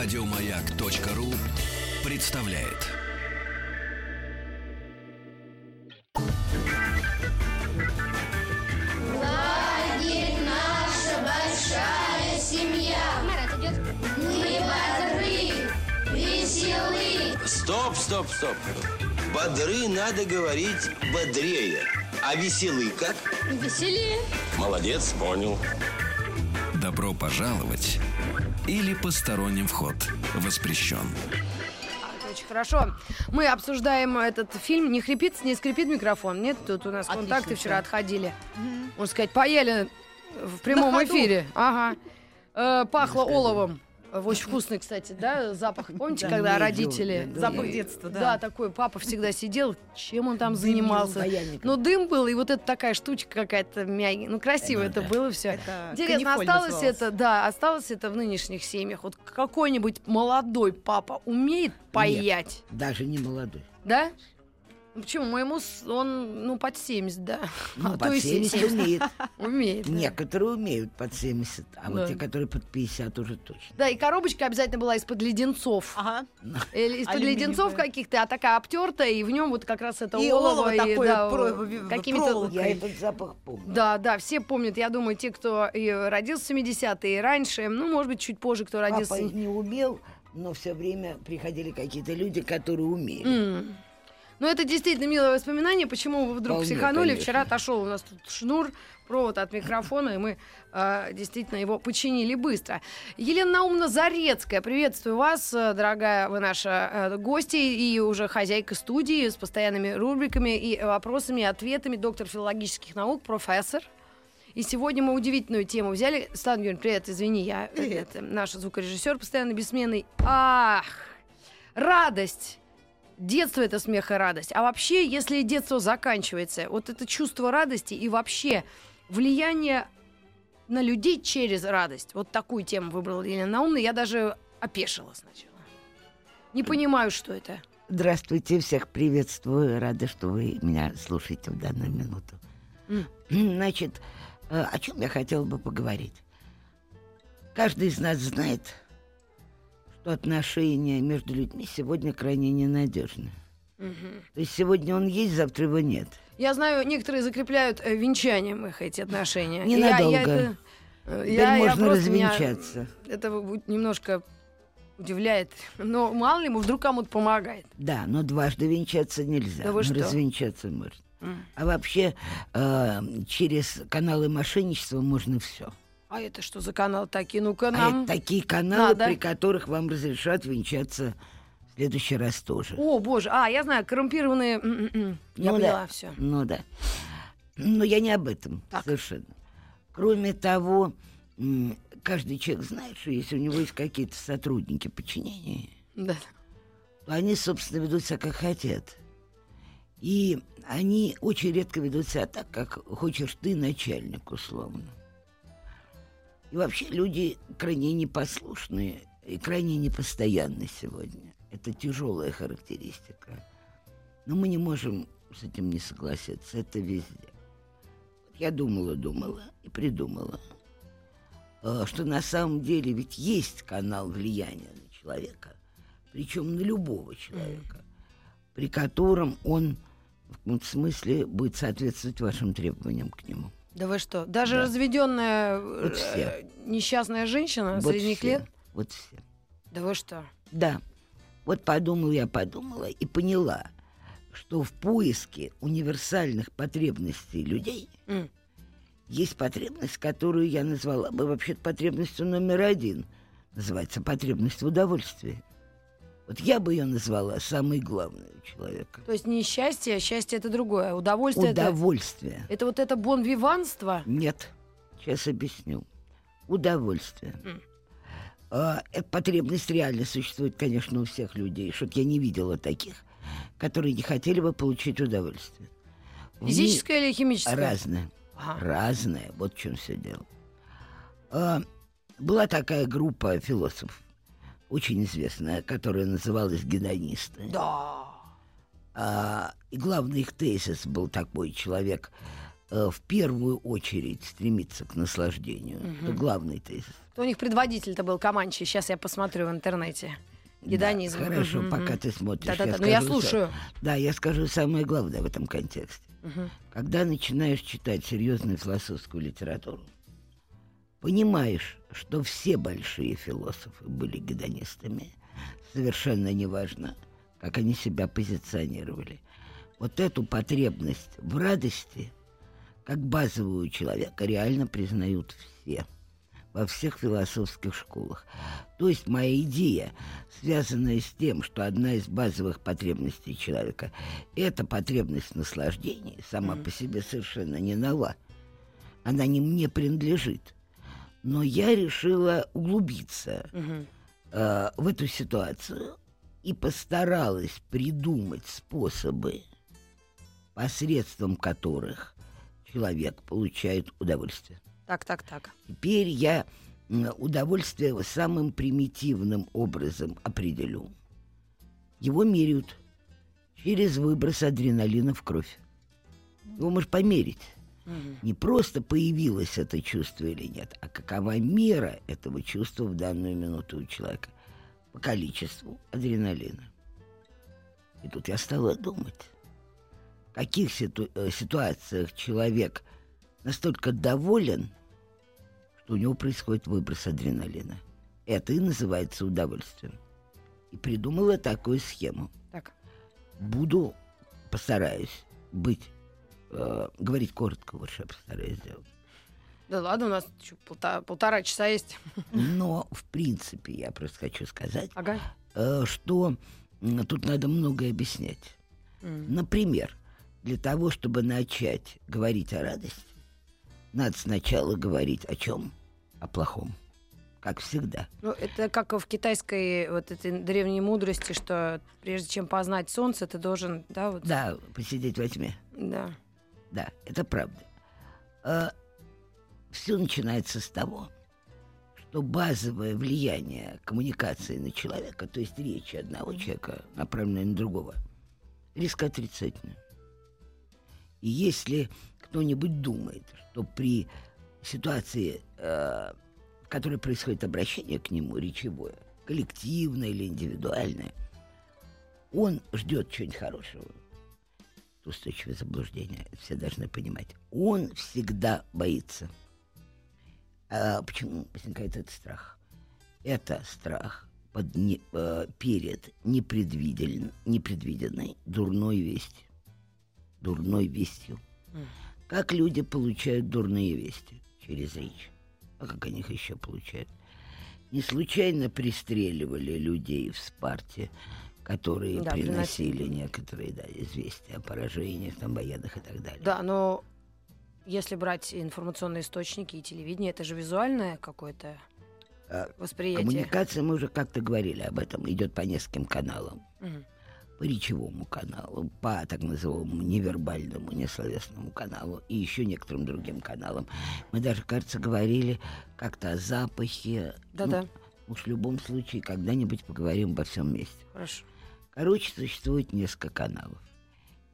Радиомаяк.ру представляет. Лагерь наша большая семья. Марат идет. Мы бодры, веселы. Стоп, стоп, стоп. Бодры надо говорить бодрее. А веселый как? Веселее. Молодец, понял. Добро пожаловать или посторонним вход воспрещен. Очень хорошо. Мы обсуждаем этот фильм. Не хрипит, не скрипит микрофон. Нет, тут у нас Отлично контакты вчера всё. отходили. Можно сказать, поели в прямом эфире. Ага. Э, пахло оловом. Э, Очень вкусный, кстати, да, запах. Помните, Да, когда родители... Запах да. детства, да. Да, такой папа всегда сидел, чем он там Дым занимался. Ну, дым был, и вот эта такая штучка какая-то мягкая. Ну, красиво это было все. Это Интересно, осталось это, да, осталось это в нынешних семьях. Вот какой-нибудь молодой папа умеет паять, Даже не молодой. да? Почему? Моему с- он, ну, под 70, да. Ну, А, под то и 70 70. умеет. Умеет. да. Некоторые умеют под 70, а вот те, которые под 50, уже точно. Да, и коробочка обязательно была из-под леденцов. Ага. Или из-под Алюминиевая. леденцов каких-то, а такая обтертая, и в нем вот как раз это И олово, олово и, такое да, про- о, в- какими-то... проволокой. Я этот запах помню. Да, да, все помнят, я думаю, те, кто и родился в 70-е и раньше, ну, может быть, чуть позже, кто родился... Папа не умел, но все время приходили какие-то люди, которые умели. М. Ну, это действительно милое воспоминание. Почему вы вдруг Вполне, психанули? конечно. Вчера отошел у нас тут шнур, провод от микрофона, и мы э, действительно его починили быстро. Елена Наумна Зарецкая, приветствую вас, э, дорогая вы наша э, гости и уже хозяйка студии с постоянными рубриками и вопросами и ответами, доктор филологических наук, профессор. И сегодня мы удивительную тему взяли. Светлана Юрьевна, привет, извини, я э, Привет. это, наш звукорежиссер постоянно бессменный. Ах, радость. Детство это смех и радость. А вообще, если детство заканчивается, вот это чувство радости и вообще влияние на людей через радость. Вот такую тему выбрала Елена Наумна. Я даже опешила сначала. Не понимаю, что это. Здравствуйте, всех приветствую. Рада, что вы меня слушаете в данную минуту. М. Значит, э, о чем я хотела бы поговорить? Каждый из нас знает, что отношения между людьми сегодня крайне ненадежны. То есть сегодня он есть, завтра его нет. Я знаю, некоторые закрепляют э, венчанием их эти отношения. Ненадолго. Я, я это, э, Теперь я- я можно меня- развенчаться. это в- немножко удивляет. Но мало ли, вдруг кому-то помогает. Да, но дважды венчаться нельзя. Да вы что? развенчаться можно. М. А вообще э, через каналы мошенничества можно все. А это что за канал такие? Ну-ка А нам... это такие каналы, надо. при которых вам разрешат венчаться в следующий раз тоже. О, боже, а, я знаю, коррумпированные... м-м-м. Я Ну поняла да. все. Ну да. Но я не об этом Так. совершенно. Кроме того, каждый человек знает, что если у него есть какие-то сотрудники подчинения, Да. то они, собственно, ведут себя как хотят. И они очень редко ведут себя так, как хочешь ты, начальник, условно. И вообще люди крайне непослушные и крайне непостоянны сегодня. Это тяжелая характеристика. Но мы не можем с этим не согласиться. Это везде. Я думала, думала и придумала, э, что на самом деле ведь есть канал влияния на человека, причем на любого человека, при котором он в каком-то смысле будет соответствовать вашим требованиям к нему. Да вы что? Даже Да. разведенная Вот все. несчастная женщина Вот средних все, лет? Вот все. Да вы что? Да. Вот подумала я, подумала и поняла, что в поиске универсальных потребностей людей М. есть потребность, которую я назвала бы вообще-то потребностью номер один. Называется потребность в удовольствии. Вот я бы ее назвала самой главной у человека. То есть не счастье, а счастье это другое. Удовольствие это... Удовольствие. Это вот это бонвиванство? Нет, сейчас объясню. Удовольствие. М. А, эта потребность реально существует, конечно, у всех людей. Что-то я не видела таких, которые не хотели бы получить удовольствие. Физическое или химическое? Разное. Ага. Разное. Вот в чем все дело. А, была такая группа философов, очень известная, которая называлась гедонисты. Да. А, и главный их тезис был такой человек э, в первую очередь стремиться к наслаждению. Это главный тезис. То у них предводитель-то был Каманчи. Сейчас я посмотрю в интернете. Гедонизм. Да, хорошо, Мгм, пока ты смотришь. Да-да-да, ну я са- слушаю. Да, я скажу самое главное в этом контексте. Мгм. Когда начинаешь читать серьезную философскую литературу, понимаешь, что все большие философы были гедонистами. Совершенно неважно, как они себя позиционировали. Вот эту потребность в радости, как базовую у человека, реально признают все во всех философских школах. То есть моя идея, связанная с тем, что одна из базовых потребностей человека – это потребность наслаждения, сама по себе совершенно не нова. Она не мне принадлежит. Но я решила углубиться Мгм. э, в эту ситуацию и постаралась придумать способы, посредством которых человек получает удовольствие. Так, так, так. Теперь я удовольствие самым примитивным образом определю. Его меряют через выброс адреналина в кровь. Его можешь померить. Не просто появилось это чувство или нет, а какова мера этого чувства в данную минуту у человека по количеству адреналина. И тут я стала думать, в каких ситу- э, ситуациях человек настолько доволен, что у него происходит выброс адреналина. Это и называется удовольствием. И придумала такую схему. Так. Буду, постараюсь быть, э, говорить коротко, что я постараюсь сделать. Да ладно, у нас ещё полта- полтора часа есть. Но, в принципе, я просто хочу сказать, Ага. э, что м, тут надо многое объяснять. М. Например, для того, чтобы начать говорить о радости, надо сначала говорить о чем? О плохом. Как всегда. Ну, это как в китайской вот этой древней мудрости, что прежде чем познать солнце, ты должен, да, вот. Да, посидеть во тьме. Да. Да, это правда. все начинается с того, что базовое влияние коммуникации на человека, то есть речи одного человека, направленной на другого, резко отрицательное. И если кто-нибудь думает, что при ситуации, э, в которой происходит обращение к нему, речевое, коллективное или индивидуальное, он ждет чего-нибудь хорошего, устойчивое заблуждение, все должны понимать. Он всегда боится. А почему возникает этот страх? Это страх под не- э, перед непредвиден- непредвиденной дурной вестью. Дурной вестью. Как люди получают дурные вести? Через речь. А как они их еще получают? Не случайно пристреливали людей в Спарте, которые Да, приносили приносили. некоторые да, известия о поражениях, там, военных и так далее. Да, но если брать информационные источники и телевидение, это же визуальное какое-то А, восприятие. Коммуникация, мы уже как-то говорили об этом, идет по нескольким каналам. Мгм. По речевому каналу, по так называемому невербальному, несловесному каналу и еще некоторым другим каналам. Мы даже, кажется, говорили как-то о запахе. Да-да. Ну, уж в любом случае, когда-нибудь поговорим обо всем вместе. Хорошо. Короче, существует несколько каналов.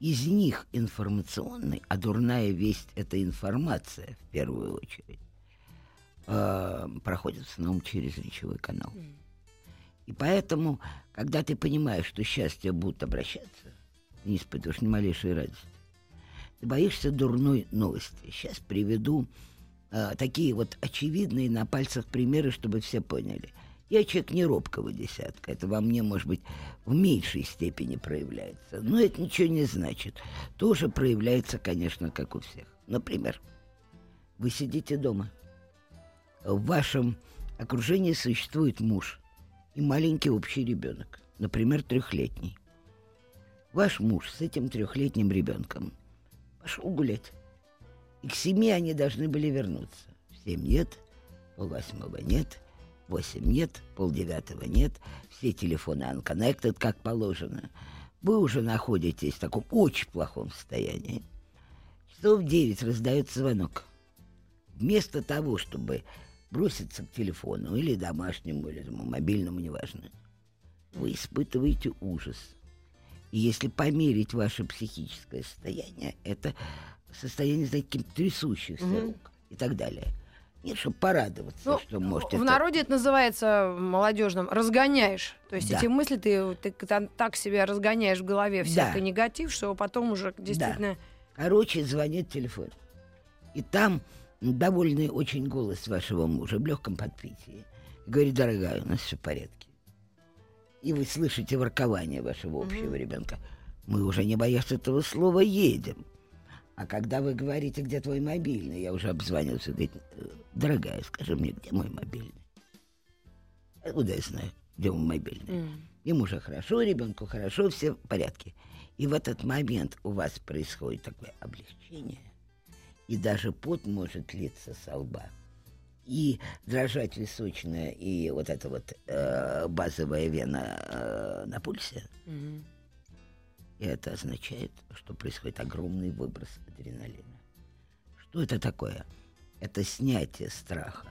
Из них информационный, а дурная весть — это информация в первую очередь, э, проходит в основном через речевой канал. И поэтому, когда ты понимаешь, что сейчас тебе будут обращаться, ты не испытываешь ни малейшей радости. Ты боишься дурной новости. Сейчас приведу э, такие вот очевидные на пальцах примеры, чтобы все поняли. Я человек не робкого десятка. Это во мне, может быть, в меньшей степени проявляется. Но это ничего не значит. Тоже проявляется, конечно, как у всех. Например, вы сидите дома. В вашем окружении существует муж и маленький общий ребенок, например, трехлетний. Ваш муж с этим трехлетним ребенком пошел гулять. И к семи они должны были вернуться. В семь нет, полвосьмого нет, восемь нет, полдевятого нет. Все телефоны unconnected, как положено. Вы уже находитесь в таком очень плохом состоянии. Часов девять раздается звонок. Вместо того, чтобы броситься к телефону или домашнему, или мобильному, неважно, вы испытываете ужас. И если померить ваше психическое состояние, это состоянии, знаете, каким-то трясущихся рук и так далее. Нет, чтобы порадоваться, Ну, что может в это- народе это называется молодежным разгоняешь. То есть Да. эти мысли ты, ты та- так себе разгоняешь в голове всякий негатив, что потом уже действительно. Короче, звонит телефон. И там довольный очень голос вашего мужа в легком подпитии. Говорит, дорогая, у нас все в порядке. И вы слышите воркование вашего общего ребенка. Мы уже не боясь этого слова едем. А когда вы говорите, где твой мобильный, я уже обзвонился, говорит, «Э, дорогая, скажи мне, где мой мобильный? Откуда я знаю, где мой мобильный? М. Ему же хорошо, ребенку хорошо, все в порядке. И в этот момент у вас происходит такое облегчение, и даже пот может литься со лба, и дрожать височная, и вот эта вот э, базовая вена э, на пульсе. Мгм. И это означает, что происходит огромный выброс адреналина. Что это такое? Это снятие страха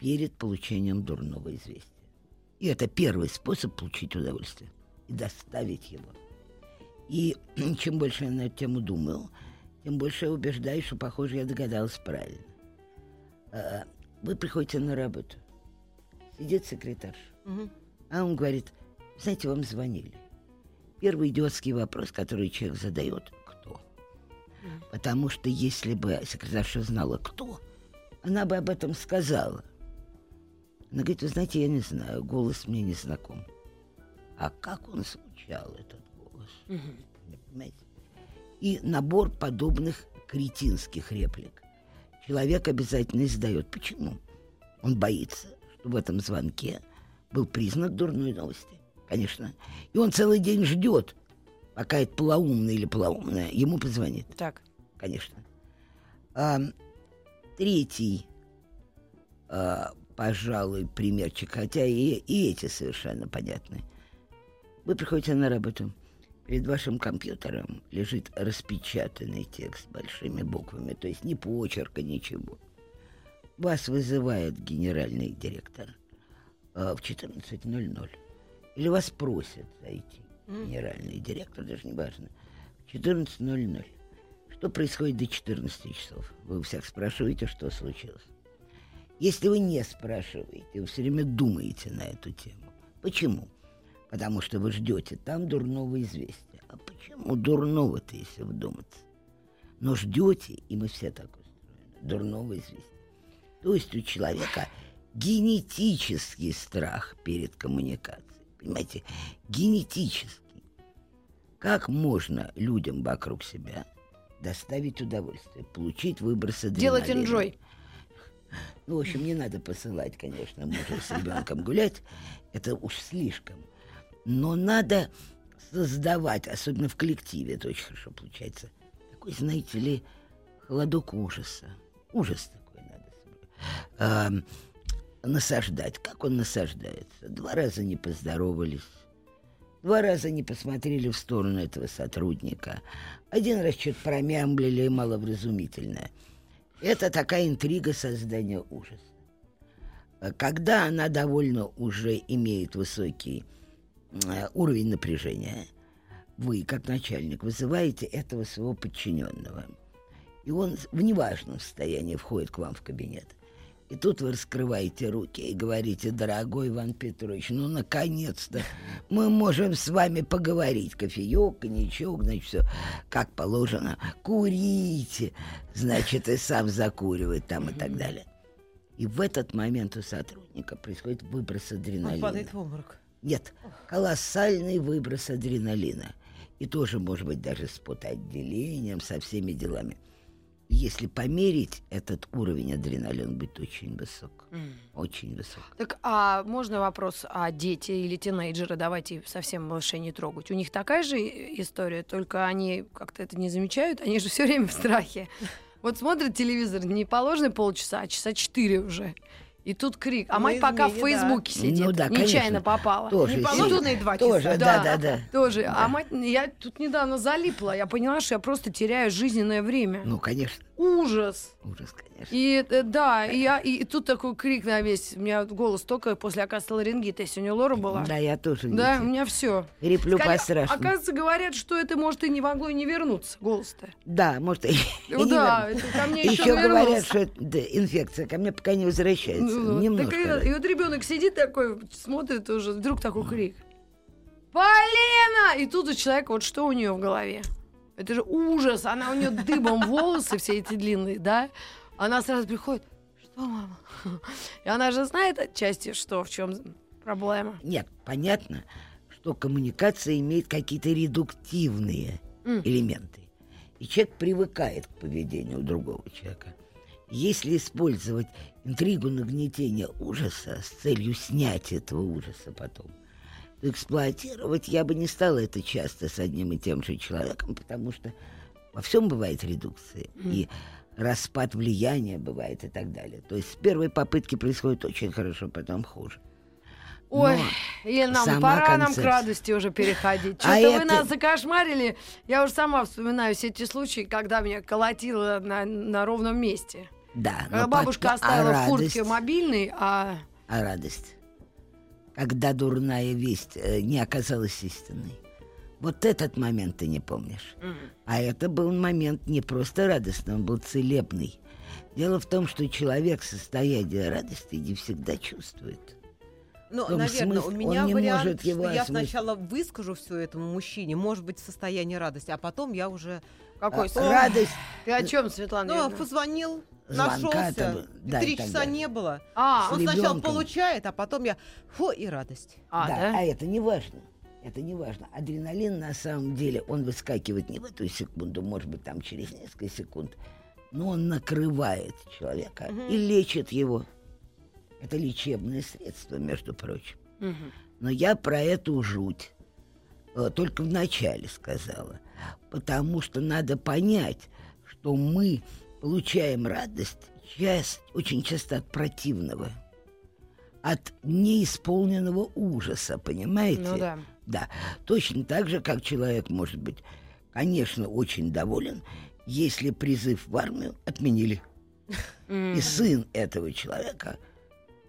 перед получением дурного известия. И это первый способ получить удовольствие и доставить его. И чем больше я на эту тему думал, тем больше я убеждаюсь, что, похоже, я догадалась правильно. А, Вы приходите на работу, сидит секретарь, Мгм. а он говорит, знаете, вам звонили. Первый идиотский вопрос, который человек задает? Потому что если бы секретарша знала, кто, она бы об этом сказала. Она говорит, вы знаете, я не знаю, голос мне не знаком. А как он звучал, этот голос? Понимаете? И набор подобных кретинских реплик человек обязательно издает. Почему? Он боится, что в этом звонке был признак дурной новости. Конечно. И он целый день ждет, пока это полоумный или полоумная ему позвонит. Так. Конечно. А, третий, а, пожалуй, примерчик, хотя и, и эти совершенно понятны. Вы приходите на работу. Перед вашим компьютером лежит распечатанный текст большими буквами, то есть ни почерка, ничего. Вас вызывает генеральный директор а, в 14.00. Или вас просят зайти. Генеральный директор, даже не важно. В 14.00. Что происходит до 14 часов? Вы у всех спрашиваете, что случилось. Если вы не спрашиваете, вы все время думаете на эту тему. Почему? Потому что вы ждете там дурного известия. А почему дурного-то, если вдуматься? Но ждете, и мы все так устроены, дурного известия. То есть у человека генетический страх перед коммуникацией. Понимаете, генетический. Как можно людям вокруг себя доставить удовольствие, получить выброс адреналина? Делать enjoy. Ну, в общем, не надо посылать, конечно, мужа с ребенком гулять. Это уж слишком. Но надо создавать, особенно в коллективе, это очень хорошо получается. Такой, знаете ли, холодок ужаса. Ужас такой надо. А, насаждать. Как он насаждается? Два раза не поздоровались. Два раза не посмотрели в сторону этого сотрудника. Один раз что-то промямлили маловразумительное. Это такая интрига создания ужаса. Когда она довольно уже имеет высокий э, уровень напряжения, вы, как начальник, вызываете этого своего подчиненного. И он в неважном состоянии входит к вам в кабинет. И тут вы раскрываете руки и говорите, дорогой Иван Петрович, ну, наконец-то мы можем с вами поговорить. Кофеек, коньячок, значит, все как положено. Курите, значит, и сам закуривает там и так далее. И в этот момент у сотрудника происходит выброс Он адреналина. падает в обморок. Нет, колоссальный выброс адреналина. И тоже, может быть, даже с потоотделением, со всеми делами. Если померить этот уровень адреналина, он будет очень высок. Очень высок. Так, а можно вопрос, а дети или тинейджеры, давайте совсем малышей не трогать, у них такая же история, только они как-то это не замечают, они же все время в страхе. Вот смотрят телевизор, не положено полчаса, а часа четыре уже. И тут крик. А Ну, мать пока в. Фейсбуке сидит, Ну да, нечаянно попала. Тоже Не сидит. положено. Положенные два Тоже, часа. да, да, да. Тоже. А мать, я тут недавно залипла. Я поняла, что я просто теряю жизненное время. Ну, конечно. Ужас. Ужас, конечно. И э, да, и, я, и, тут такой крик на весь. У меня голос только после, оказывается, ларингита. Если у нее Лора была. Да, я тоже. Да, видите, у меня все. Реплю по-страшному. Оказывается, говорят, что это может и не могло и не вернуться, голос-то. Да, может, и Ну не да, это ко мне еще, Еще говорят, что это да, инфекция ко мне пока не возвращается. Ну. Немножко. Так и, и вот ребенок сидит такой, смотрит уже, вдруг такой крик. Полина! И тут у человека вот что у нее в голове? Это же ужас. Она у нее дыбом волосы все эти длинные, да? Она сразу приходит. Что, мама? И она же знает отчасти, что, в чем проблема. Нет, понятно, что коммуникация имеет какие-то редуктивные М. элементы. И человек привыкает к поведению другого человека. Если использовать интригу нагнетения ужаса с целью снять этого ужаса потом, то эксплуатировать я бы не стала это часто с одним и тем же человеком, потому что во всем бывает редукция. И распад влияния бывает и так далее. То есть с первой попытки происходит очень хорошо, потом хуже. Ой, Но Ивановна, сама пора нам к концепция. радости уже переходить. А Что-то вы это- нас закошмарили. Я уже сама вспоминаю все эти случаи, когда меня колотило на, на ровном месте. Да, Когда бабушка потом- оставила а в куртке мобильный, а... А радость? Когда дурная весть э, не оказалась истинной. Вот этот момент ты не помнишь. А это был момент не просто радостный, он был целебный. Дело в том, что человек состояние радости не всегда чувствует. Ну, наверное, у смысле, меня он не вариант, может его что я осмыслить. сначала выскажу все этому мужчине, может быть, в состоянии радости, а потом я уже Какой А, радость Ты о чем, Светлана? ну, Юрьевна? позвонил, Звонка нашелся, да, три часа далее. не было. А, Он С сначала ребенком. получает, а потом я фу и радость. а, да, да? а это не важно. Это не важно. Адреналин на самом деле, он выскакивает не в эту секунду, может быть, там через несколько секунд, но он накрывает человека и лечит его. Это лечебное средство, между прочим. Мгм. Но я про эту жуть э, только в начале сказала. Потому что надо понять, что мы получаем радость часть, очень часто от противного, от неисполненного ужаса, понимаете? Ну да. Да, точно так же, как человек может быть, конечно, очень доволен, если призыв в армию отменили. И сын этого человека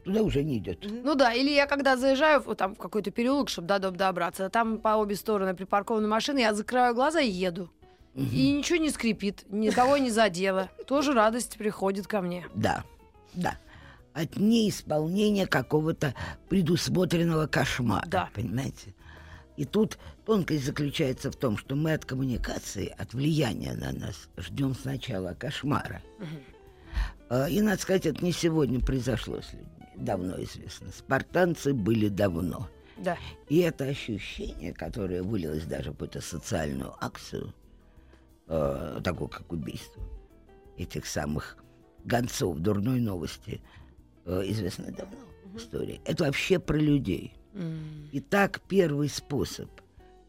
туда уже не идет. Ну да, или я когда заезжаю в, там, в какой-то переулок, чтобы до дома добраться, там по обе стороны припаркованы машины, я закрываю глаза и еду. И ничего не скрипит, никого не задело. Тоже радость приходит ко мне. Да, да. От неисполнения какого-то предусмотренного кошмара, Да. понимаете? И тут тонкость заключается в том, что мы от коммуникации, от влияния на нас ждем сначала кошмара. А, И, надо сказать, это не сегодня произошло с людьми. Давно известно. Спартанцы были давно. Да. И это ощущение, которое вылилось даже в какую-то социальную акцию, э, такую как убийство этих самых гонцов дурной новости, э, известно давно в истории. Это вообще про людей. М. Итак, первый способ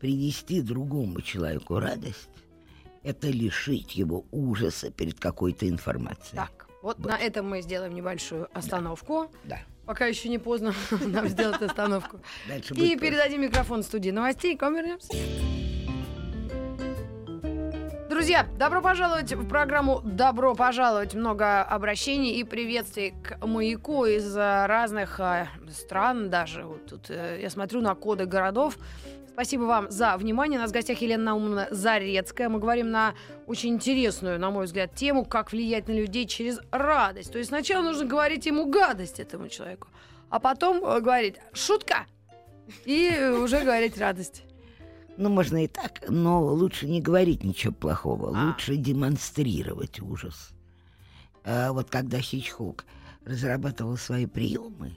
принести другому человеку радость – это лишить его ужаса перед какой-то информацией. Так, вот на этом мы сделаем небольшую остановку. Да. Пока еще не поздно нам сделать остановку. И передадим микрофон студии новостей, к вам вернемся. Друзья, добро пожаловать в программу «Добро пожаловать». Много обращений и приветствий к маяку из э, разных э, стран даже. Вот тут э, я смотрю на коды городов. Спасибо вам за внимание. У нас в гостях Елена Наумовна Зарецкая. Мы говорим на очень интересную, на мой взгляд, тему, как влиять на людей через радость. То есть сначала нужно говорить ему гадость этому человеку, а потом говорить «шутка» и уже говорить радость. Ну, можно и так, но лучше не говорить ничего плохого, А. лучше демонстрировать ужас. А вот когда Хичкок разрабатывал свои приемы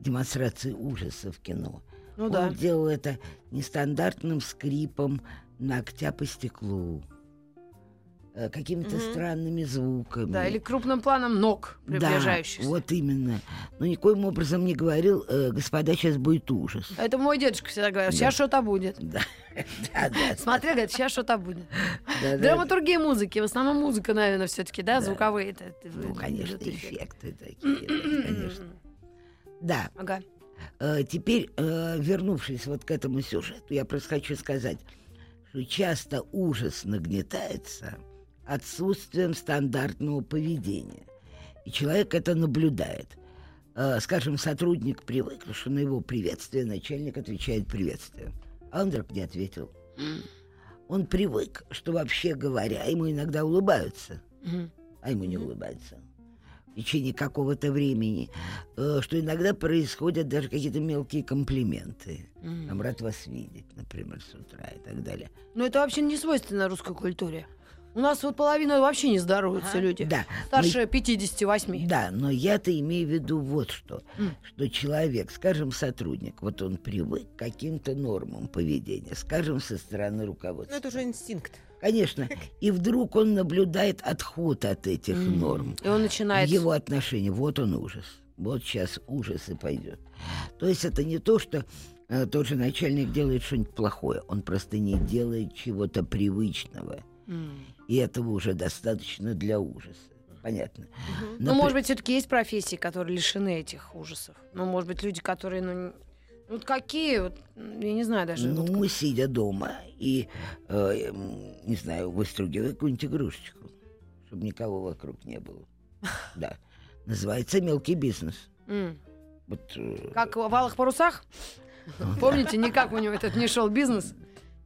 демонстрации ужаса в кино, Ну он да. делал это нестандартным скрипом ногтя по стеклу, какими-то Мгм. странными звуками. Да, или крупным планом ног приближающихся. Да, вот именно. Но никоим образом не говорил, э, господа, сейчас будет ужас. Это мой дедушка всегда говорил, сейчас что-то будет. Да, да, да. Смотри, говорит, сейчас что-то будет. да, да. Драматургия музыки, в основном музыка, наверное, все-таки, да, звуковые. это- Ну, конечно, эффекты. такие, конечно. Да, Ага. э, теперь, э, вернувшись вот к этому сюжету, я просто хочу сказать, что часто ужас нагнетается отсутствием стандартного поведения. И человек это наблюдает. Э, Скажем, сотрудник привык, что на его приветствие начальник отвечает приветствием. А он вдруг не ответил. Он привык, что вообще говоря, ему иногда улыбаются, а ему не улыбаются. В течение какого-то времени, э, что иногда происходят даже какие-то мелкие комплименты. Там рад вас видеть, например, с утра и так далее. Но это вообще не свойственно русской культуре. У нас вот половина вообще не здороваются люди. Да, Старше 58. Да, но я-то имею в виду вот что. М. Что человек, скажем, сотрудник, вот он привык к каким-то нормам поведения, скажем, со стороны Ну, руководства. это уже инстинкт. Конечно. И вдруг он наблюдает отход от этих М. норм. И он начинает... его отношении. Вот он ужас. Вот сейчас ужас и пойдет. То есть это не то, что э, тот же начальник делает что-нибудь плохое. Он просто не делает чего-то привычного. М. И этого уже достаточно для ужаса. Понятно. Ну, Напри- может быть, все-таки есть профессии, которые лишены этих ужасов. Ну, может быть, люди, которые, ну, ну, вот какие, вот, я не знаю даже. вот Ну, сидя дома и, э, не знаю, выстругивая какую-нибудь игрушечку, чтобы никого вокруг не было. Да. Называется мелкий бизнес. Вот, э, Как в «Алых парусах»? Помните, никак у него этот не шел бизнес?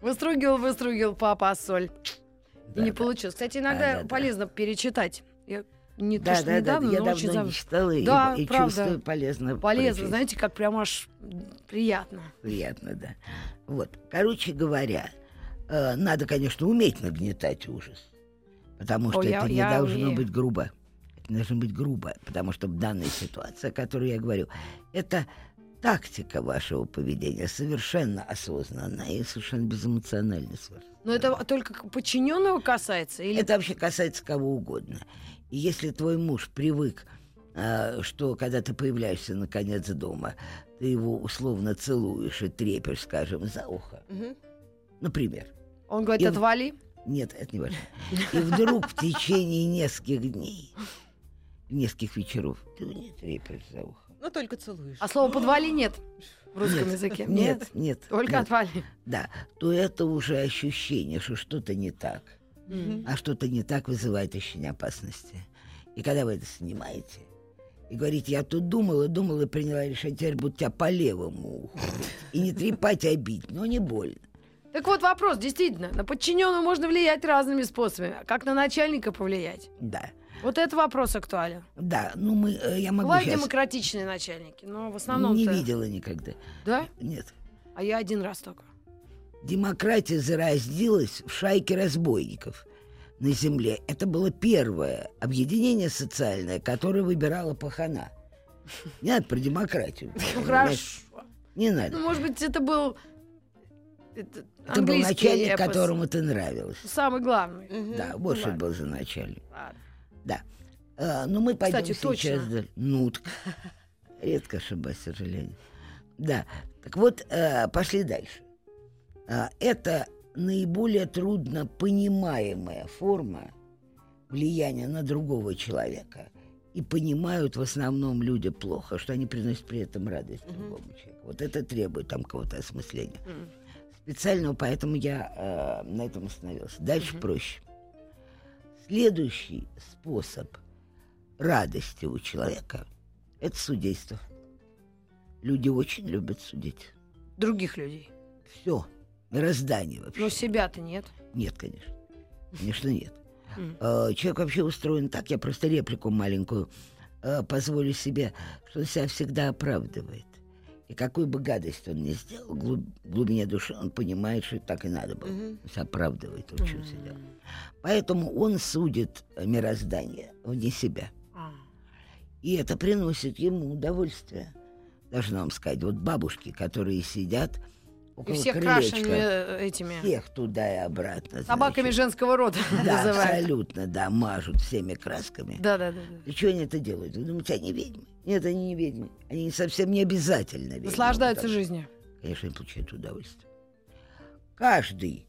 Выстругивал, выстругивал папа соль. И не Да-да. получилось. Кстати, иногда Да-да-да. полезно перечитать. Я не то, Да, что да, да, недавно, я но очень давно зав- не читала и- Да, и, правда. чувствую полезно. Полезно, прочесть. знаете, как прям аж приятно. Приятно, да. Вот, короче говоря, э, надо, конечно, уметь нагнетать ужас, потому что О, я- это не я должно умею. быть грубо. Это должно быть грубо, потому что в данной ситуации, о которой я говорю, это тактика вашего поведения совершенно осознанная и совершенно безэмоциональная. совершенно. Но это только подчиненного касается? Или Это вообще касается кого угодно. И если твой муж привык, а, что когда ты появляешься наконец дома, ты его условно целуешь и трепишь, скажем, за ухо, Мгм. например. он говорит, и- отвали? Нет, это не важно. И вдруг в течение нескольких дней, нескольких вечеров, ты не трепишь за ухо. Ну, только целуешь. А слова «подвали» нет в русском Нет, языке? Нет, нет. Только нет. «отвали». Да, то это уже ощущение, что что-то не так. Мгм. а что-то не так вызывает ощущение опасности. И когда вы это снимаете, и говорите, я тут думала, думала и приняла решение, теперь буду тебя по левому уху. И не трепать, а бить, но не больно. Так вот вопрос, действительно, на подчиненного можно влиять разными способами. А Как на начальника повлиять? Да, Вот этот вопрос актуален. да, ну мы, э, я могу Бывают сейчас... демократичные начальники, но в основном Не видела никогда. Да? Нет. А я один раз только. Демократия заразилась в шайке разбойников на земле. Это было первое объединение социальное, которое выбирало пахана. Не надо про демократию. Ну, Хорошо. Не надо. Ну, может быть, это был это Это был начальник, эпос. которому ты нравилась. Самый главный. Да, вот что был за начальник. Ладно. Да. А, ну, мы пойдем Кстати, сейчас... точно. Ну, редко ошибаюсь, к сожалению. Да. Так вот, э, пошли дальше. А, это наиболее трудно понимаемая форма влияния на другого человека. И понимают в основном люди плохо, что они приносят при этом радость другому человеку. Вот это требует там какого-то осмысления. Мгм. Специального, поэтому я э, на этом остановился. Дальше проще. Следующий способ радости у человека – это судейство. Люди очень любят судить. Других людей. Все. Мироздание вообще. Но себя-то нет. Нет, конечно. Конечно, нет. Э, Человек вообще устроен так, я просто реплику маленькую э, позволю себе, что он себя всегда оправдывает. И какую бы гадость он ни сделал, глуб- в глубине души он понимает, что так и надо было. То есть оправдывает, учился делать. Поэтому он судит мироздание вне себя. А. И это приносит ему удовольствие. Должна вам сказать, вот бабушки, которые сидят И всех крылечка, крашенными э, этими всех туда и обратно. собаками значит. женского рода Да, называют. абсолютно, да, мажут всеми красками. Да, да, да. И что они это делают? Вы думаете, они ведьмы? Нет, они не ведьмы. Они совсем не обязательно ведьмы. Наслаждаются жизнью. Конечно, они получают удовольствие. Каждый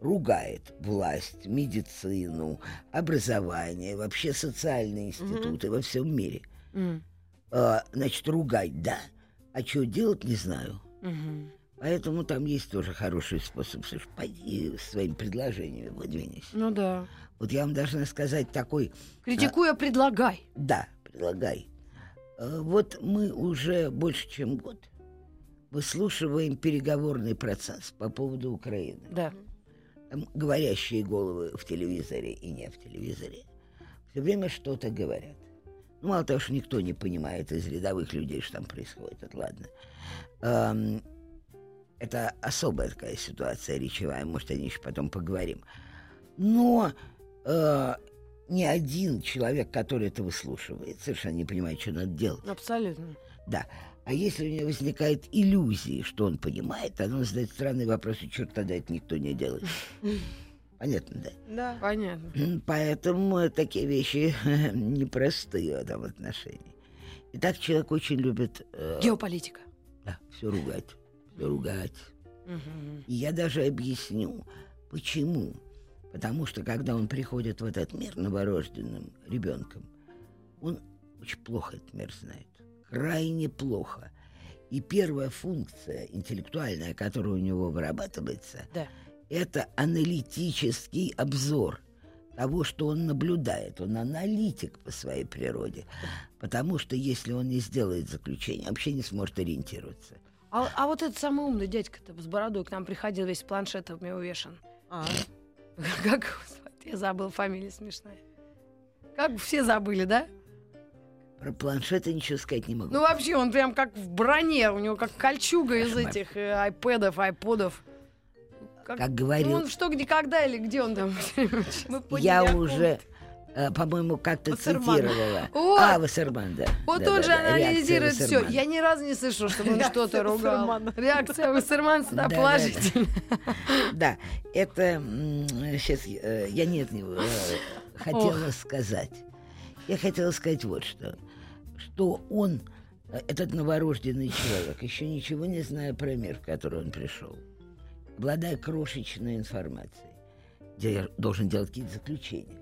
ругает власть, медицину, образование, вообще социальные институты во всем мире. М. А, значит, ругать, да. А что делать, не знаю. Мгм. Поэтому там есть тоже хороший способ. Слушай, пойди своими предложениями выдвинись. Ну да. Вот я вам должна сказать такой... Критикуя, предлагай. Да, предлагай. Э, Вот мы уже больше, чем год выслушиваем переговорный процесс по поводу Украины. Да. Там говорящие головы в телевизоре и не в телевизоре все время что-то говорят. Ну, мало того, что никто не понимает из рядовых людей, что там происходит, это ладно. Это особая такая ситуация речевая, может, о ней еще потом поговорим. Но э, ни один человек, который это выслушивает, совершенно не понимает, что надо делать. Абсолютно. Да. А если у него возникает иллюзии, что он понимает, тогда он задает странные вопросы, черт тогда это никто не делает. Понятно, да? Да. Понятно. Поэтому такие вещи непростые в этом отношении. Итак, человек очень любит э, Геополитика. да, все ругать, ругать. И я даже объясню, почему. Потому что когда он приходит в этот мир новорожденным ребенком, он очень плохо этот мир знает. Крайне плохо. И первая функция интеллектуальная, которая у него вырабатывается, Да. это аналитический обзор того, что он наблюдает. Он аналитик по своей природе. Потому что если он не сделает заключение, вообще не сможет ориентироваться. А, а вот этот самый умный дядька-то с бородой к нам приходил весь с планшетами увешан. А, Как его звать? Я забыл, фамилия смешная. Как все забыли, да? Про планшеты ничего сказать не могу. Ну вообще, он прям как в броне, у него как кольчуга из Кошмар. этих э, айпэдов, айподов. Как, как ну, говорил, он что, где, когда или где он там? я уже, по-моему, как-то Вассерман. цитировала. Вот. А, Вассерман, да. Вот Да, он да, же да, анализирует все. Я ни разу не слышала, чтобы он что-то ругал. Реакция Вассермана всегда Да, да, да. положительная. Да, это сейчас я нет не э, хотела сказать. Я хотела сказать вот что, что он э, этот новорожденный человек, еще ничего не зная про мир, в который он пришел, обладая крошечной информацией, де- должен делать какие-то заключения.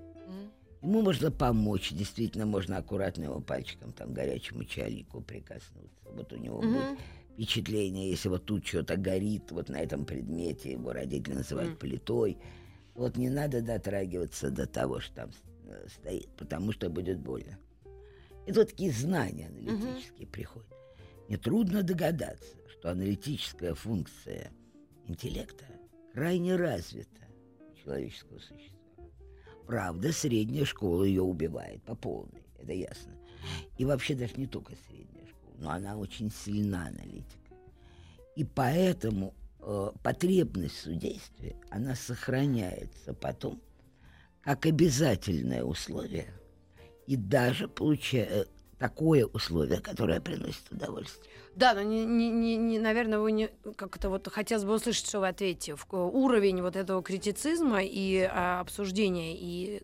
Ему можно помочь, действительно, можно аккуратно его пальчиком там горячему чайнику прикоснуться. Вот у него будет Мгм. впечатление, если вот тут что-то горит, вот на этом предмете, его родители называют Мгм. плитой. Вот не надо дотрагиваться до того, что там э, стоит, потому что будет больно. Это вот такие знания аналитические приходят. Нетрудно догадаться, что аналитическая функция интеллекта крайне развита у человеческого существа. Правда, средняя школа ее убивает по полной, это ясно. И вообще даже не только средняя школа, но она очень сильна аналитика. И поэтому э, потребность в судействе, она сохраняется потом как обязательное условие и даже получая такое условие, которое приносит удовольствие. Да, но, не, не, не, не- наверное, вы не... Как это вот хотелось бы услышать, что вы ответите. В, ко- уровень вот этого критицизма и а, обсуждения, и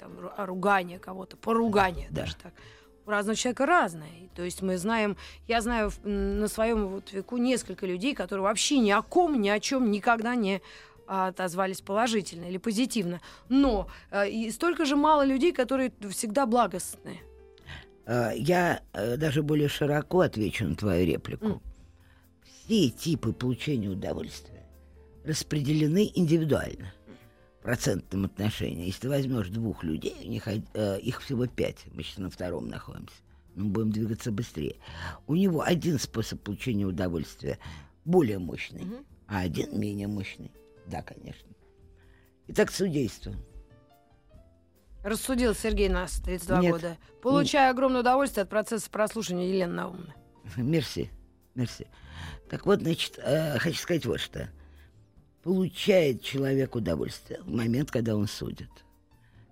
там, а, ругания кого-то, поругания Да. даже так. У разного человека разное. То есть мы знаем, я знаю на своем вот веку несколько людей, которые вообще ни о ком, ни о чем никогда не отозвались положительно или позитивно. Но э, и столько же мало людей, которые всегда благостные. Э, Я э, даже более широко отвечу на твою реплику. Все типы получения удовольствия распределены индивидуально в процентном отношении. Если ты возьмешь двух людей, у них, э, их всего пять, мы сейчас на втором находимся, мы будем двигаться быстрее. У него один способ получения удовольствия более мощный, а один менее мощный. Да, конечно. Итак, судейство. Рассудил Сергей нас, 32 Нет. года. Получаю огромное удовольствие от процесса прослушивания Елены Наумны. Мерси, мерси. Так вот, значит, э, хочу сказать вот что. Получает человек удовольствие в момент, когда он судит.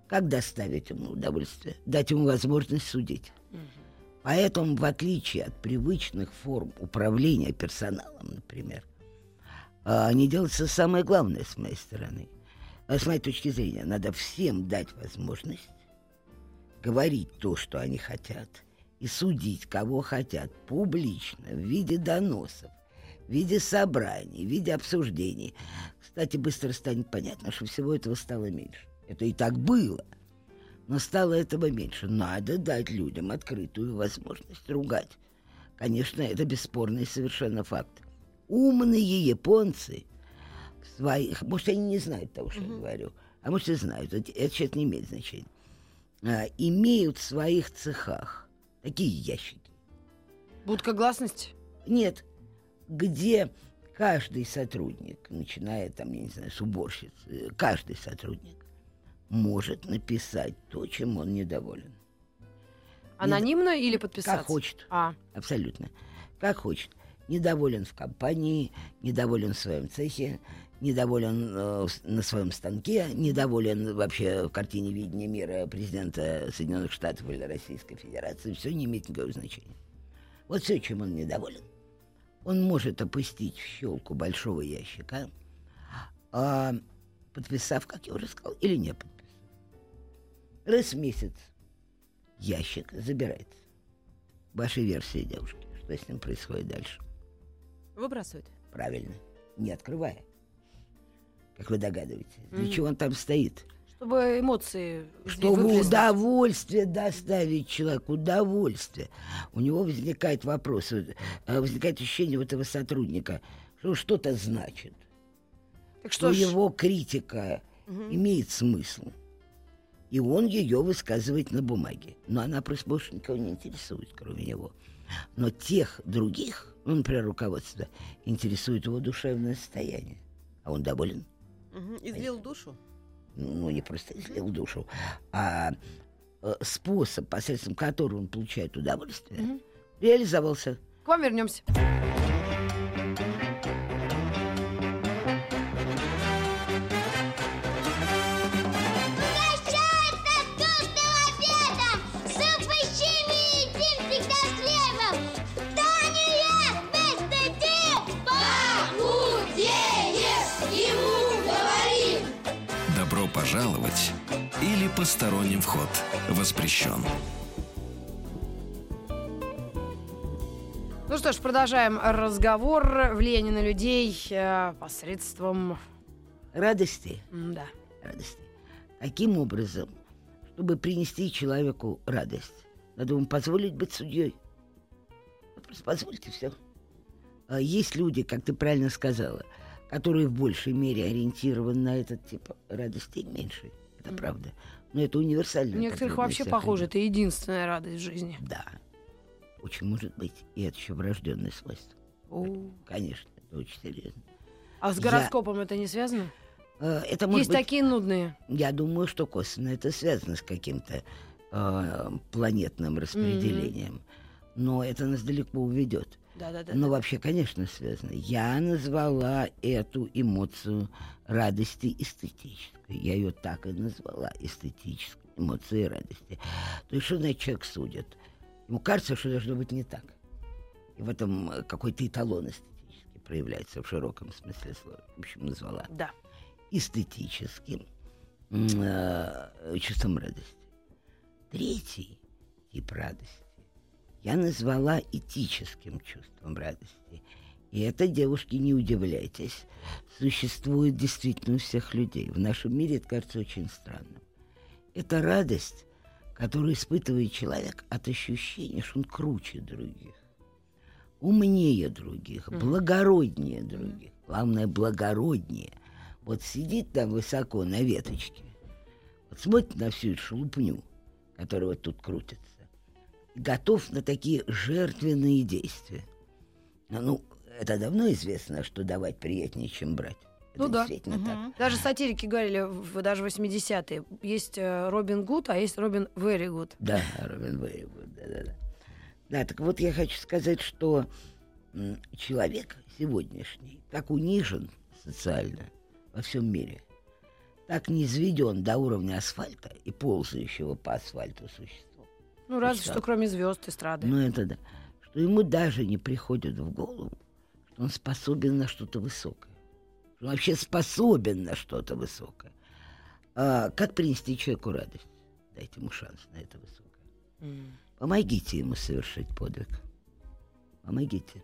Как доставить ему удовольствие? Дать ему возможность судить. Поэтому, в отличие от привычных форм управления персоналом, например, а, не делается самое главное с моей стороны. А С моей точки зрения, надо всем дать возможность говорить то, что они хотят, и судить, кого хотят, публично, в виде доносов, в виде собраний, в виде обсуждений. Кстати, быстро станет понятно, что всего этого стало меньше. Это и так было. Но стало этого меньше. Надо дать людям открытую возможность ругать. Конечно, это бесспорный совершенно факт. Умные японцы своих, может, они не знают того, что я говорю, а может, и знают, это, это сейчас не имеет значения, а, имеют в своих цехах такие ящики. Будка гласности? Нет, где каждый сотрудник, начиная там, я не знаю, с уборщицы, каждый сотрудник может написать то, чем он недоволен. Анонимно или подписаться? Как хочет. А, Абсолютно. Как хочет. Недоволен в компании, недоволен в своем цехе, недоволен э, на своем станке, недоволен вообще в картине видения мира президента Соединенных Штатов или Российской Федерации. Все не имеет никакого значения. Вот все, чем он недоволен, он может опустить в щелку большого ящика, а, подписав, как я уже сказал, или не подписав. Раз в месяц ящик забирается. Ваша версия, девушки, что с ним происходит дальше? Выбрасывают. Правильно, не открывая. Как вы догадываетесь. Для Мгм. чего он там стоит? чтобы эмоции Чтобы выплеснуть. удовольствие доставить человеку, удовольствие. У него возникает вопрос, вот, э, возникает ощущение у этого сотрудника, что что-то значит. Так что что ж, его критика имеет смысл. И он ее высказывает на бумаге. Но она просто больше никого не интересует, кроме него. Но тех других, ну, например, руководство, интересует его душевное состояние. А он доволен. Мгм. Излил душу. Ну, не просто излил душу, а э, способ, посредством которого он получает удовольствие, реализовался. к вам вернемся. Добро пожаловать или посторонним вход воспрещен. Ну что ж, продолжаем разговор. Влияние на людей э, посредством... Радости Да. радости. Таким образом, чтобы принести человеку радость, надо ему позволить быть судьей. Вот Просто позвольте все. Есть люди, как ты правильно сказала, которые в большей мере ориентированы на этот тип радости, меньше. Это правда. Но это универсально. У некоторых вообще похоже, это единственная радость в жизни. Да. Очень может быть. И это еще врожденное свойство. О. Конечно, это очень серьезно. А с Я- гороскопом это не связано? Э, Это может Есть быть такие нудные. Я думаю, что косвенно это связано с каким-то э, планетным распределением. Но это нас далеко уведет. Да-да-да. Но вообще, конечно, связано. Я назвала эту эмоцию радости эстетической. Я ее так и назвала. Эстетической эмоцией радости. То есть, что значит человек судит? Ему кажется, что должно быть не так. И в этом э, какой-то эталон эстетический проявляется в широком смысле слова. В общем, назвала Да. эстетическим э, чувством радости. Третий тип радости я назвала этическим чувством радости. И это, девушки, не удивляйтесь, существует действительно у всех людей. В нашем мире это кажется очень странным. Это радость, которую испытывает человек от ощущения, что он круче других, умнее других, благороднее других. Главное, благороднее. Вот сидит там высоко на веточке, вот смотрит на всю эту шелупню, которая вот тут крутится, готов на такие жертвенные действия. А, Ну, это давно известно, что давать приятнее, чем брать. Это Ну да. действительно так. Даже сатирики говорили, в, даже 80-е, есть э, Робин Гуд, а есть Робин Very Good. Да, Робин Уэйвуд, да-да-да. Да, так вот я хочу сказать, что человек сегодняшний так унижен социально во всем мире, так низведен до уровня асфальта и ползающего по асфальту существа. Ну, разве Точно. что кроме звезд эстрады. Ну это да. Что ему даже не приходит в голову, что он способен на что-то высокое. Что он вообще способен на что-то высокое. А как принести человеку радость? Дайте ему шанс на это высокое. М. Помогите ему совершить подвиг. Помогите.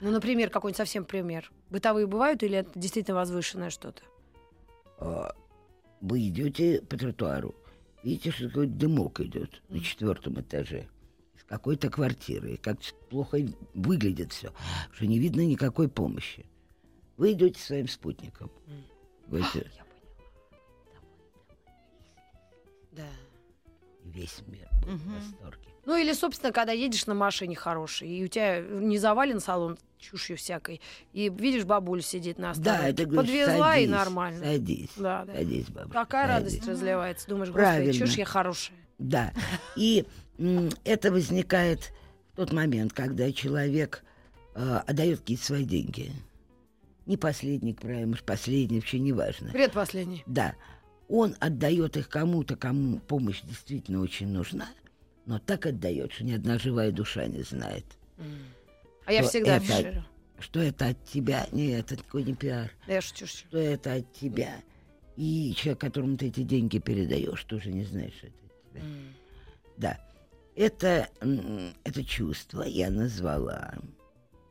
Ну, например, какой-нибудь совсем пример. Бытовые бывают или это действительно возвышенное что-то? А, Вы идете по тротуару, видите, что такой дымок идет на четвертом этаже. из какой-то квартиры, и как плохо выглядит все, что не видно никакой помощи. Вы идете своим спутником. Говорите, Да. весь мир будет в Мгм. восторге. Ну или, собственно, когда едешь на машине хорошей, и у тебя не завален салон чушью всякой, и видишь, бабуля сидит на Да, остановке. это говоришь, Подвезла и садись, нормально. Садись, Да, да. садись, бабушка. Такая садись. радость разливается. Думаешь, господи, Правильно. чушь я хорошая. Да. И это возникает в тот момент, когда человек э, отдает какие-то свои деньги. Не последний, правильно, последний, вообще не важно. Привет, последний. Да, он отдает их кому-то, кому помощь действительно очень нужна, но так отдает, что ни одна живая душа не знает, А я всегда это- афиширую. что это от тебя. Нет, это никакой не пиар. Да я шучу, шучу. Что это от тебя. И человек, которому ты эти деньги передаешь, тоже не знаешь, что это от тебя. Да. Это, это чувство я назвала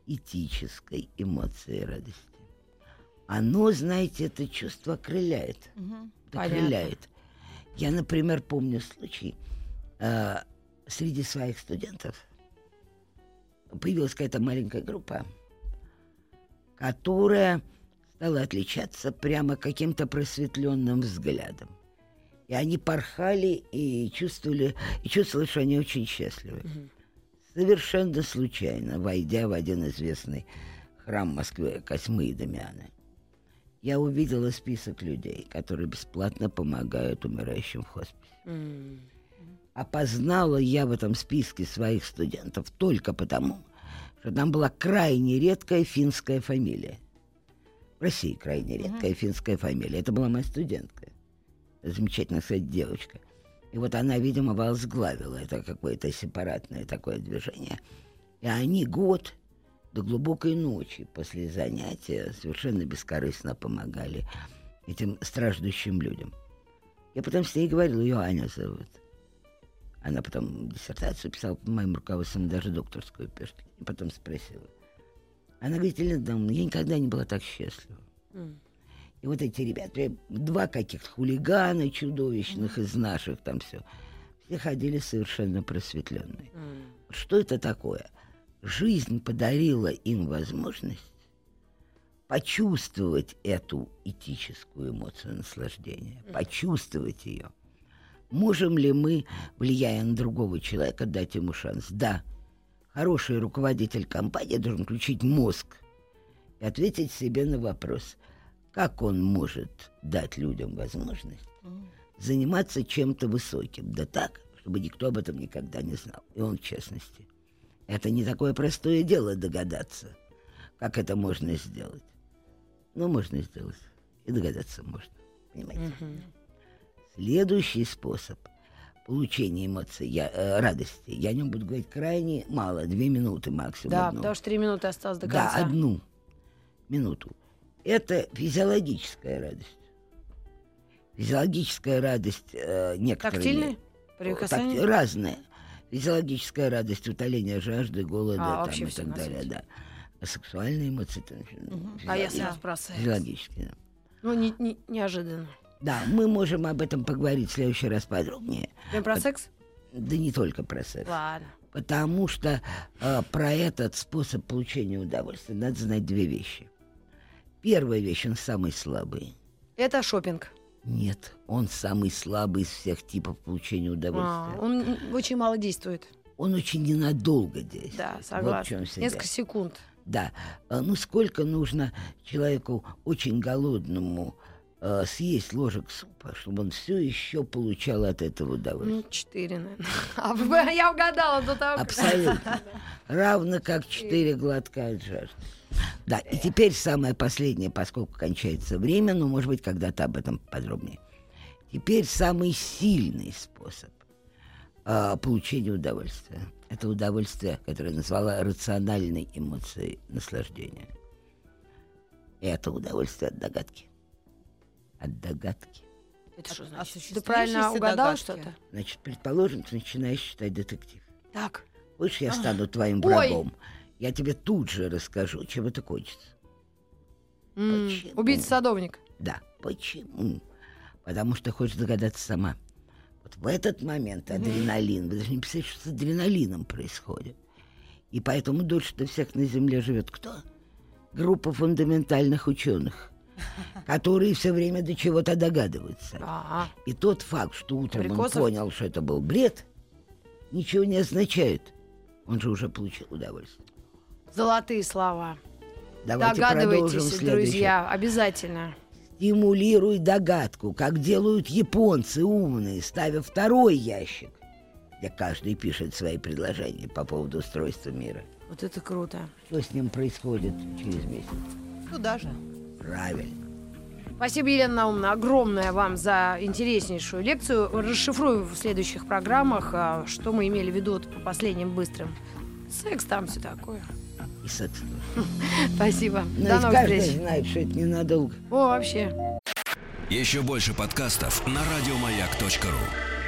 этической эмоцией радости. Оно, знаете, это чувство окрыляет. Понятно. Окрыляет. Я, например, помню случай э, среди своих студентов. Появилась какая-то маленькая группа, которая стала отличаться прямо каким-то просветленным взглядом. И они порхали и чувствовали, и чувствовали, что они очень счастливы. Совершенно случайно, войдя в один известный храм Москвы Косьмы и Дамиана, я увидела список людей, которые бесплатно помогают умирающим в хосписе. М. Опознала я в этом списке своих студентов только потому, что там была крайне редкая финская фамилия. В России крайне редкая финская фамилия. Это была моя студентка. Замечательная, кстати, девочка. И вот она, видимо, возглавила это какое-то сепаратное такое движение. И они год до глубокой ночи после занятия совершенно бескорыстно помогали этим страждущим людям. Я потом с ней говорила, ее Аня зовут. Она потом диссертацию писала под моим руководством, даже докторскую пишет. И потом спросила. Она говорит, Елена Дамовна, я никогда не была так счастлива. И вот эти ребята, два каких-то хулигана чудовищных из наших там все, все ходили совершенно просветленные. Что это такое? Жизнь подарила им возможность почувствовать эту этическую эмоцию наслаждения, почувствовать ее. Можем ли мы, влияя на другого человека, дать ему шанс? Да. Хороший руководитель компании должен включить мозг и ответить себе на вопрос, как он может дать людям возможность заниматься чем-то высоким, да так, чтобы никто об этом никогда не знал, и он в частности. Это не такое простое дело догадаться, как это можно сделать. Но можно сделать, и догадаться можно, понимаете? Следующий способ получения эмоций, я, э, радости, я о нем буду говорить крайне мало, две минуты максимум. Да, одну. потому что три минуты осталось до Да, конца. одну минуту. Это физиологическая радость. Физиологическая радость э, некоторые... Тактильный? Так, Прикасание? разная. Физиологическая радость, утоление жажды, голода А, там, и так далее, да. А сексуальные эмоции там, А сразу про секс. физиологические. да. Ну, не- не- неожиданно. Да, мы можем об этом поговорить в следующий раз подробнее. Прям про секс? Да не только про секс. Ладно. Потому что э, про этот способ получения удовольствия надо знать две вещи. Первая вещь, он самый слабый. Это шопинг. Нет, он самый слабый из всех типов получения А, удовольствия. он м, очень мало действует. Он очень ненадолго действует. Да, Вот согласна. вся Несколько секунд. Да. А, Ну, сколько нужно человеку очень голодному э, съесть ложек супа, чтобы он все еще получал от этого удовольствие? Ну, четыре, наверное. А вы- я угадала до того, Абсолютно. Равно как четыре глотка от жажды. Да, и теперь самое последнее, поскольку кончается время, но, может быть, когда-то об этом подробнее. Теперь самый сильный способ а, получения удовольствия. Это удовольствие, которое я назвала рациональной эмоцией наслаждения. И это удовольствие от догадки. От догадки. Это что значит? Ты правильно угадал что-то? Значит, предположим, ты начинаешь читать детектив. Так. Хочешь, я стану твоим Ой. врагом? Я тебе тут же расскажу, чем это кончится. Почему? Убийца-садовник. Да, почему? Потому что хочешь догадаться сама. Вот в этот момент адреналин, вы даже не представляете, что с адреналином происходит. И поэтому дольше-то всех на Земле живет кто? Группа фундаментальных ученых, которые все время до чего-то догадываются. Ага. И тот факт, что утром он понял, что это был бред, ничего не означает. Он же уже получил удовольствие. Золотые слова. Давайте Догадывайтесь, друзья, обязательно. Стимулируй догадку, как делают японцы умные, ставя второй ящик, где каждый пишет свои предложения по поводу устройства мира. Вот это круто. Что с ним происходит через месяц? Туда же. Правильно. Спасибо, Елена Наумовна, огромное вам за интереснейшую лекцию. Расшифрую в следующих программах, а, что мы имели в виду по последним быстрым. Секс там все такое. И секс. Спасибо. Но До ведь новых каждый встреч. знает, что это ненадолго. О, вообще. Еще больше подкастов на радиомаяк.ру.